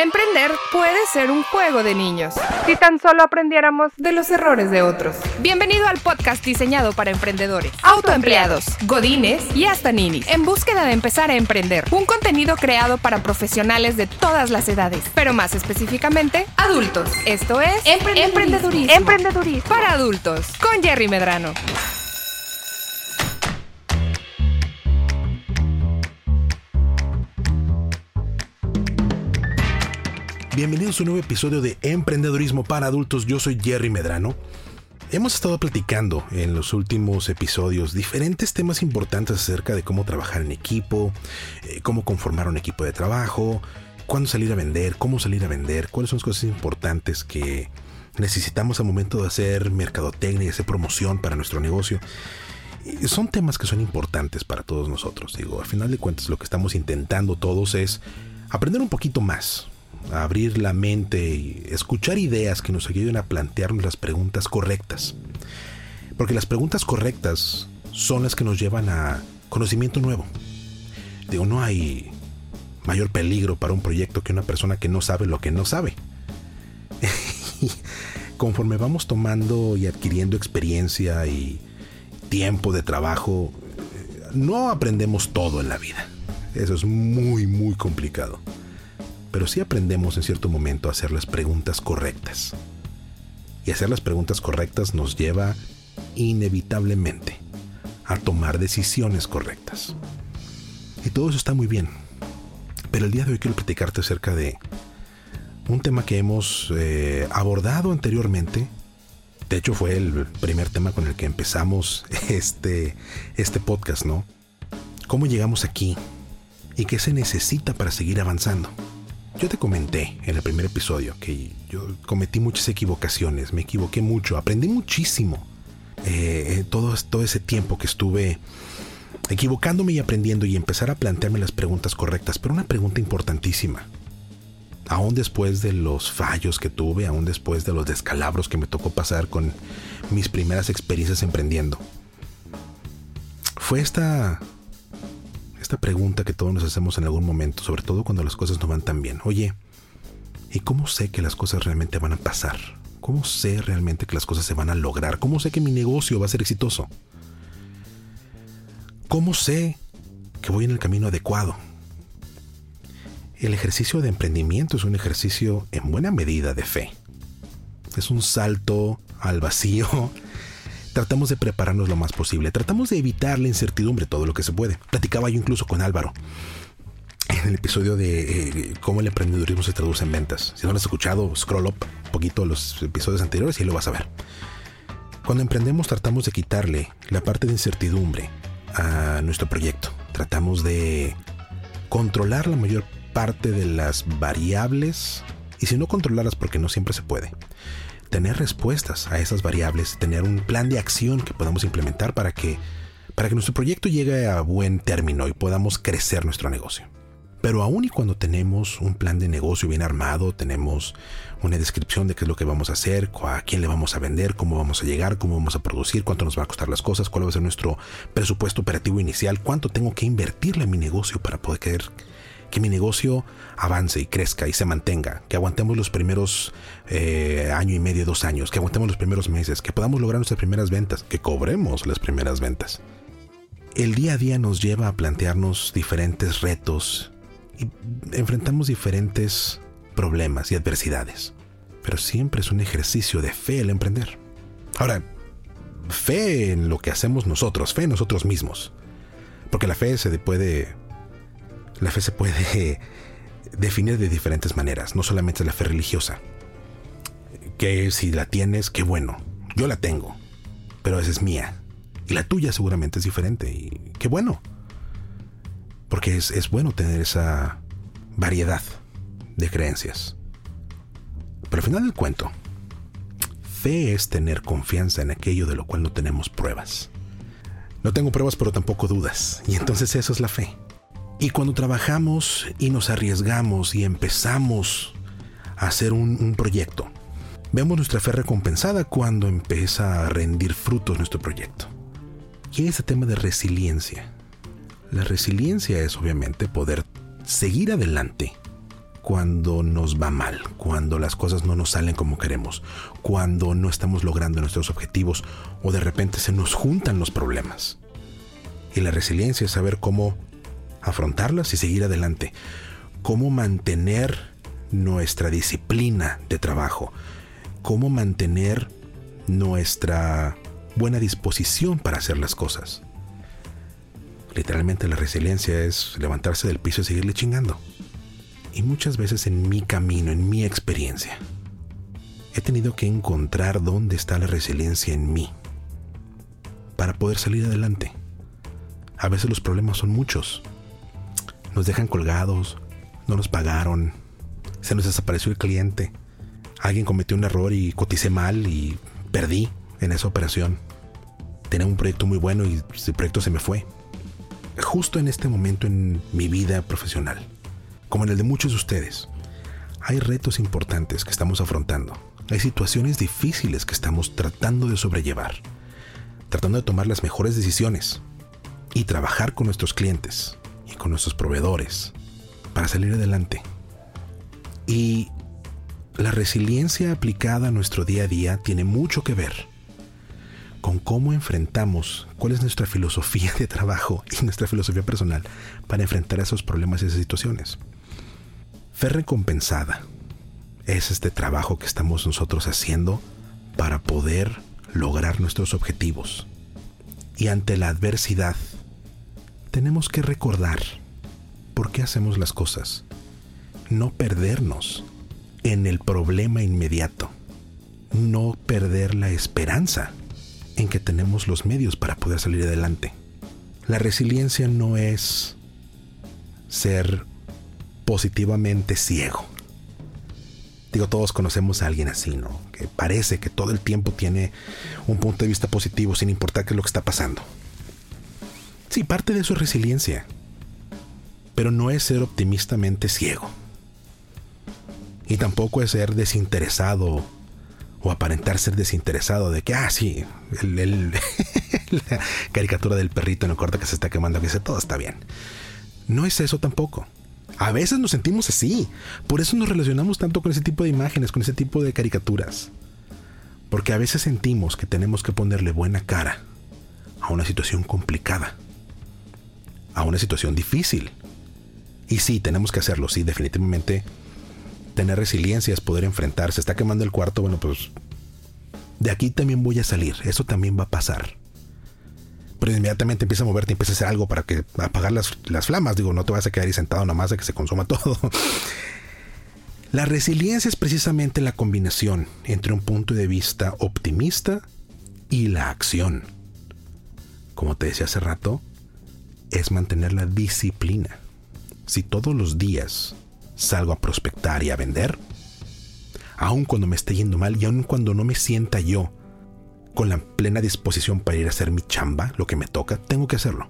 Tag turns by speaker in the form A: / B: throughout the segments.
A: Emprender puede ser un juego de niños, si tan solo aprendiéramos de los errores de otros. Bienvenido al podcast diseñado para emprendedores, autoempleados, godines y hasta ninis, en búsqueda de empezar a emprender. Un contenido creado para profesionales de todas las edades, pero más específicamente, adultos. Esto es Emprendedurismo. Emprendedurismo. Para adultos, con Jerry Medrano.
B: Bienvenidos a un nuevo episodio de Emprendedurismo para Adultos. Yo soy Jerry Medrano. Hemos estado platicando en los últimos episodios diferentes temas importantes acerca de cómo trabajar en equipo, eh, cómo conformar un equipo de trabajo, cuándo salir a vender, cómo salir a vender, cuáles son las cosas importantes que necesitamos al momento de hacer mercadotecnia y hacer promoción para nuestro negocio. son temas que son importantes para todos nosotros. Digo, al final de cuentas lo que estamos intentando todos es aprender un poquito más, abrir la mente y escuchar ideas que nos ayuden a plantearnos las preguntas correctas. Porque las preguntas correctas son las que nos llevan a conocimiento nuevo. Digo, no hay mayor peligro para un proyecto que una persona que no sabe lo que no sabe. Conforme vamos tomando y adquiriendo experiencia y tiempo de trabajo, no aprendemos todo en la vida. Eso es muy, muy complicado pero sí aprendemos en cierto momento a hacer las preguntas correctas. Y hacer las preguntas correctas nos lleva inevitablemente a tomar decisiones correctas. Y todo eso está muy bien. Pero el día de hoy quiero platicarte acerca de un tema que hemos eh, abordado anteriormente. De hecho fue el primer tema con el que empezamos este, este podcast, ¿no? ¿Cómo llegamos aquí? ¿Y qué se necesita para seguir avanzando? Yo te comenté en el primer episodio que yo cometí muchas equivocaciones, me equivoqué mucho, aprendí muchísimo eh, todo, todo ese tiempo que estuve equivocándome y aprendiendo y empezar a plantearme las preguntas correctas, pero una pregunta importantísima. Aún después de los fallos que tuve, aún después de los descalabros que me tocó pasar con mis primeras experiencias emprendiendo, fue esta esta pregunta que todos nos hacemos en algún momento, sobre todo cuando las cosas no van tan bien. Oye, ¿y cómo sé que las cosas realmente van a pasar? ¿Cómo sé realmente que las cosas se van a lograr? ¿Cómo sé que mi negocio va a ser exitoso? ¿Cómo sé que voy en el camino adecuado? El ejercicio de emprendimiento es un ejercicio en buena medida de fe. Es un salto al vacío tratamos de prepararnos lo más posible, tratamos de evitar la incertidumbre todo lo que se puede. Platicaba yo incluso con Álvaro en el episodio de eh, cómo el emprendedurismo se traduce en ventas. Si no lo has escuchado, scroll up un poquito los episodios anteriores y lo vas a ver. Cuando emprendemos tratamos de quitarle la parte de incertidumbre a nuestro proyecto. Tratamos de controlar la mayor parte de las variables y si no controlarlas porque no siempre se puede tener respuestas a esas variables, tener un plan de acción que podamos implementar para que, para que nuestro proyecto llegue a buen término y podamos crecer nuestro negocio. Pero aún y cuando tenemos un plan de negocio bien armado, tenemos una descripción de qué es lo que vamos a hacer, a quién le vamos a vender, cómo vamos a llegar, cómo vamos a producir, cuánto nos va a costar las cosas, cuál va a ser nuestro presupuesto operativo inicial, cuánto tengo que invertirle en mi negocio para poder que mi negocio avance y crezca y se mantenga, que aguantemos los primeros eh, año y medio, dos años, que aguantemos los primeros meses, que podamos lograr nuestras primeras ventas, que cobremos las primeras ventas. El día a día nos lleva a plantearnos diferentes retos y enfrentamos diferentes problemas y adversidades, pero siempre es un ejercicio de fe el emprender. Ahora, fe en lo que hacemos nosotros, fe en nosotros mismos, porque la fe se puede la fe se puede definir de diferentes maneras, no solamente la fe religiosa. Que si la tienes, qué bueno. Yo la tengo, pero esa es mía. Y la tuya seguramente es diferente. Y qué bueno. Porque es, es bueno tener esa variedad de creencias. Pero al final del cuento, fe es tener confianza en aquello de lo cual no tenemos pruebas. No tengo pruebas, pero tampoco dudas. Y entonces eso es la fe. Y cuando trabajamos y nos arriesgamos y empezamos a hacer un, proyecto, vemos nuestra fe recompensada cuando empieza a rendir frutos nuestro proyecto. Y ese tema de resiliencia. La resiliencia es obviamente poder seguir adelante cuando nos va mal, cuando las cosas no nos salen como queremos, cuando no estamos logrando nuestros objetivos o de repente se nos juntan los problemas. Y la resiliencia es saber cómo afrontarlas y seguir adelante, cómo mantener nuestra disciplina de trabajo, cómo mantener nuestra buena disposición para hacer las cosas. Literalmente la resiliencia es levantarse del piso y seguirle chingando. Y muchas veces en mi camino, en mi experiencia, he tenido que encontrar dónde está la resiliencia en mí para poder salir adelante. A veces los problemas son muchos. Nos dejan colgados, no nos pagaron, se nos desapareció el cliente, alguien cometió un error y coticé mal y perdí en esa operación. Tenía un proyecto muy bueno y ese proyecto se me fue. Justo en este momento en mi vida profesional como en el de muchos de ustedes. Hay retos importantes que estamos afrontando. Hay situaciones difíciles que estamos tratando de sobrellevar. Tratando de tomar las mejores decisiones. Y trabajar con nuestros clientes con nuestros proveedores para salir adelante. Y la resiliencia aplicada a nuestro día a día tiene mucho que ver con cómo enfrentamos, cuál es nuestra filosofía de trabajo y nuestra filosofía personal para enfrentar esos problemas y esas situaciones. Fe recompensada es este trabajo que estamos nosotros haciendo para poder lograr nuestros objetivos. Y ante la adversidad, tenemos que recordar por qué hacemos las cosas. No perdernos en el problema inmediato. No perder la esperanza en que tenemos los medios para poder salir adelante. La resiliencia no es ser positivamente ciego. Digo, todos conocemos a alguien así, ¿no? Que parece que todo el tiempo tiene un punto de vista positivo sin importar qué es lo que está pasando. Sí, parte de eso es resiliencia. Pero no es ser optimistamente ciego. Y tampoco es ser desinteresado o aparentar ser desinteresado de que, ah, sí, la caricatura del perrito en el corte que se está quemando, que dice todo está bien. No es eso tampoco. A veces nos sentimos así. Por eso nos relacionamos tanto con ese tipo de imágenes, con ese tipo de caricaturas. Porque a veces sentimos que tenemos que ponerle buena cara a una situación complicada, a una situación difícil. Y sí, tenemos que hacerlo, sí, definitivamente. Tener resiliencia es poder enfrentar. Se está quemando el cuarto, bueno, pues de aquí también voy a salir. Eso también va a pasar pero inmediatamente empieza a moverte empieza a hacer algo para que apagar las, las flamas. Digo, no te vas a quedar ahí sentado nomás de que se consuma todo. La resiliencia es precisamente la combinación entre un punto de vista optimista y la acción. Como te decía hace rato, es mantener la disciplina. Si todos los días salgo a prospectar y a vender, aun cuando me esté yendo mal y aun cuando no me sienta yo con la plena disposición para ir a hacer mi chamba, lo que me toca, tengo que hacerlo.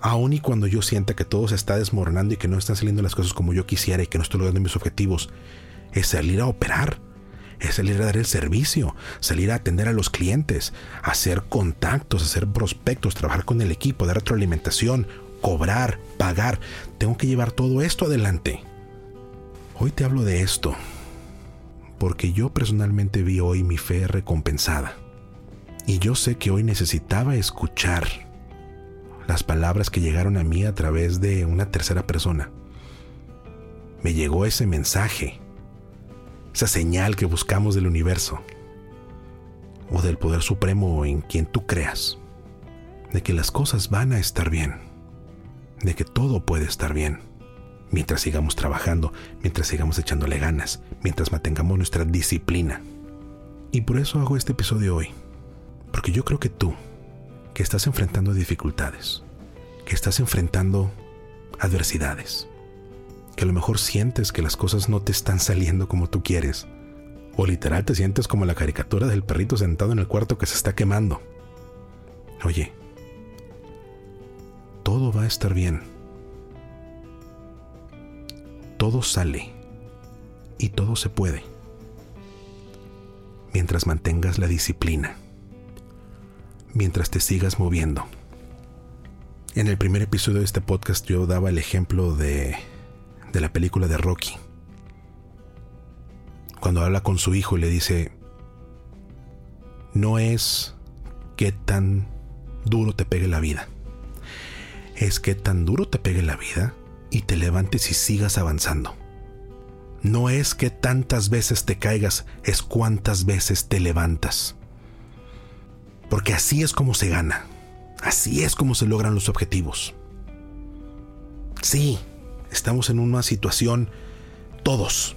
B: Aun y cuando yo sienta que todo se está desmoronando y que no están saliendo las cosas como yo quisiera y que no estoy logrando mis objetivos, es salir a operar, es salir a dar el servicio, salir a atender a los clientes, hacer contactos, hacer prospectos, trabajar con el equipo, dar retroalimentación, cobrar, pagar. Tengo que llevar todo esto adelante. Hoy te hablo de esto porque yo personalmente vi hoy mi fe recompensada. Y yo sé que hoy necesitaba escuchar las palabras que llegaron a mí a través de una tercera persona. Me llegó ese mensaje, esa señal que buscamos del universo o del poder supremo en quien tú creas, de que las cosas van a estar bien, de que todo puede estar bien, mientras sigamos trabajando, mientras sigamos echándole ganas, mientras mantengamos nuestra disciplina. Y por eso hago este episodio hoy porque yo creo que tú, que estás enfrentando dificultades, que estás enfrentando adversidades, que a lo mejor sientes que las cosas no te están saliendo como tú quieres, o literal te sientes como la caricatura del perrito sentado en el cuarto que se está quemando. Oye, todo va a estar bien. Todo sale y todo se puede mientras mantengas la disciplina mientras te sigas moviendo. En el primer episodio de este podcast yo daba el ejemplo de, de la película de Rocky. Cuando habla con su hijo y le dice, no es qué tan duro te pegue la vida, es que tan duro te pegue la vida y te levantes y sigas avanzando. No es que tantas veces te caigas, es cuántas veces te levantas. Porque así es como se gana, así es como se logran los objetivos. Sí, estamos en una situación, todos,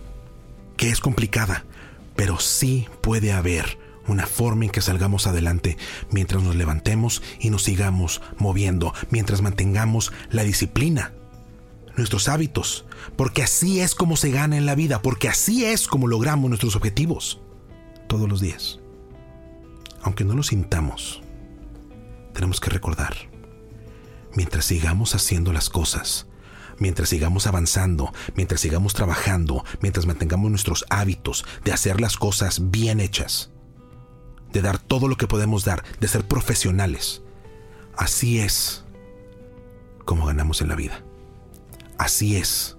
B: que es complicada, pero sí puede haber una forma en que salgamos adelante mientras nos levantemos y nos sigamos moviendo, mientras mantengamos la disciplina, nuestros hábitos, porque así es como se gana en la vida, porque así es como logramos nuestros objetivos todos los días. Aunque no lo sintamos, tenemos que recordar, mientras sigamos haciendo las cosas, mientras sigamos avanzando, mientras sigamos trabajando, mientras mantengamos nuestros hábitos de hacer las cosas bien hechas, de dar todo lo que podemos dar, de ser profesionales. Así es como ganamos en la vida. Así es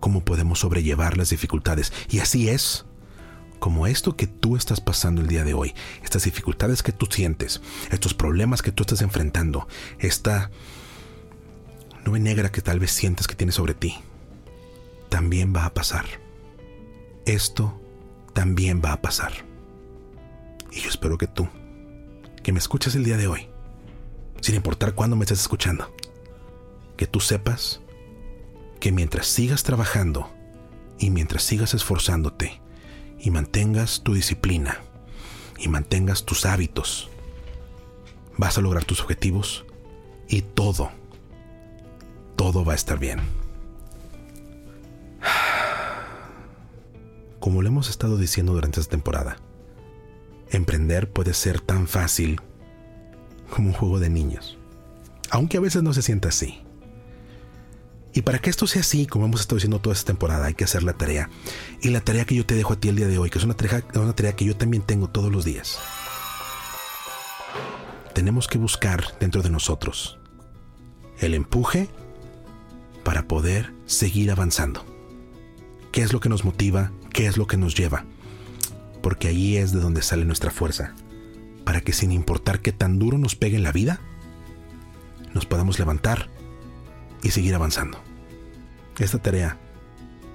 B: como podemos sobrellevar las dificultades. Y así es como esto que tú estás pasando el día de hoy, estas dificultades que tú sientes, estos problemas que tú estás enfrentando, esta nube negra que tal vez sientes que tiene sobre ti, también va a pasar. Esto también va a pasar. Y yo espero que tú, que me escuches el día de hoy, sin importar cuándo me estés escuchando, que tú sepas que mientras sigas trabajando y mientras sigas esforzándote y mantengas tu disciplina y mantengas tus hábitos, vas a lograr tus objetivos y todo, todo va a estar bien. Como lo hemos estado diciendo durante esta temporada, Emprender puede ser tan fácil como un juego de niños, aunque a veces no se sienta así. Y para que esto sea así, como hemos estado diciendo toda esta temporada, hay que hacer la tarea. Y la tarea que yo te dejo a ti el día de hoy, que es una tarea, una tarea que yo también tengo todos los días. Tenemos que buscar dentro de nosotros el empuje para poder seguir avanzando. ¿Qué es lo que nos motiva? ¿Qué es lo que nos lleva? porque ahí es de donde sale nuestra fuerza, para que sin importar qué tan duro nos pegue en la vida, nos podamos levantar y seguir avanzando. Esta tarea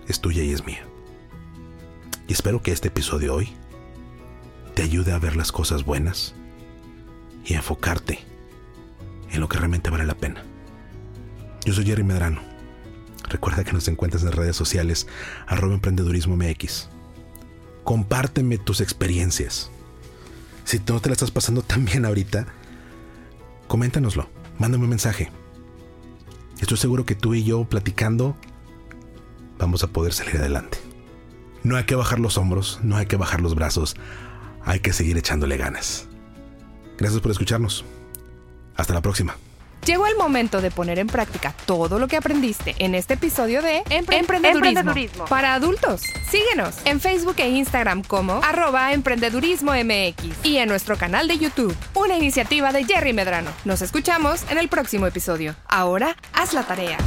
B: es tuya y es mía. Y espero que este episodio hoy te ayude a ver las cosas buenas y a enfocarte en lo que realmente vale la pena. Yo soy Jerry Medrano. Recuerda que nos encuentras en redes sociales arroba emprendedurismo MX compárteme tus experiencias. Si no te la estás pasando tan bien ahorita, coméntanoslo, mándame un mensaje. Estoy seguro que tú y yo platicando vamos a poder salir adelante. No hay que bajar los hombros, no hay que bajar los brazos, hay que seguir echándole ganas. Gracias por escucharnos. Hasta la próxima.
A: Llegó el momento de poner en práctica todo lo que aprendiste en este episodio de emprendedurismo, para adultos. Síguenos en Facebook e Instagram como arroba emprendedurismo MX y en nuestro canal de YouTube, una iniciativa de Jerry Medrano. Nos escuchamos en el próximo episodio. Ahora, haz la tarea.